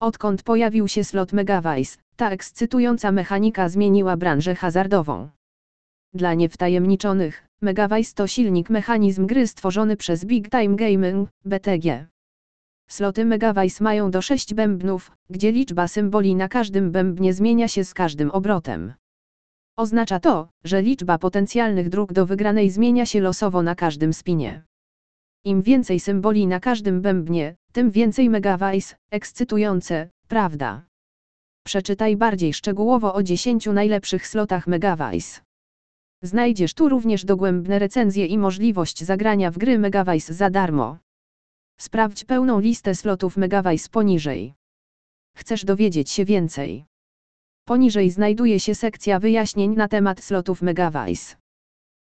Odkąd pojawił się slot Megavice, ta ekscytująca mechanika zmieniła branżę hazardową. Dla niewtajemniczonych, Megavice to silnik mechanizm gry stworzony przez Big Time Gaming, BTG. Sloty Megavice mają do 6 bębnów, gdzie liczba symboli na każdym bębnie zmienia się z każdym obrotem. Oznacza to, że liczba potencjalnych dróg do wygranej zmienia się losowo na każdym spinie. Im więcej symboli na każdym bębnie, tym więcej Megavice, ekscytujące, prawda? Przeczytaj bardziej szczegółowo o 10 najlepszych slotach Megavice. Znajdziesz tu również dogłębne recenzje i możliwość zagrania w gry Megavice za darmo. Sprawdź pełną listę slotów Megavice poniżej. Chcesz dowiedzieć się więcej? Poniżej znajduje się sekcja wyjaśnień na temat slotów Megavice.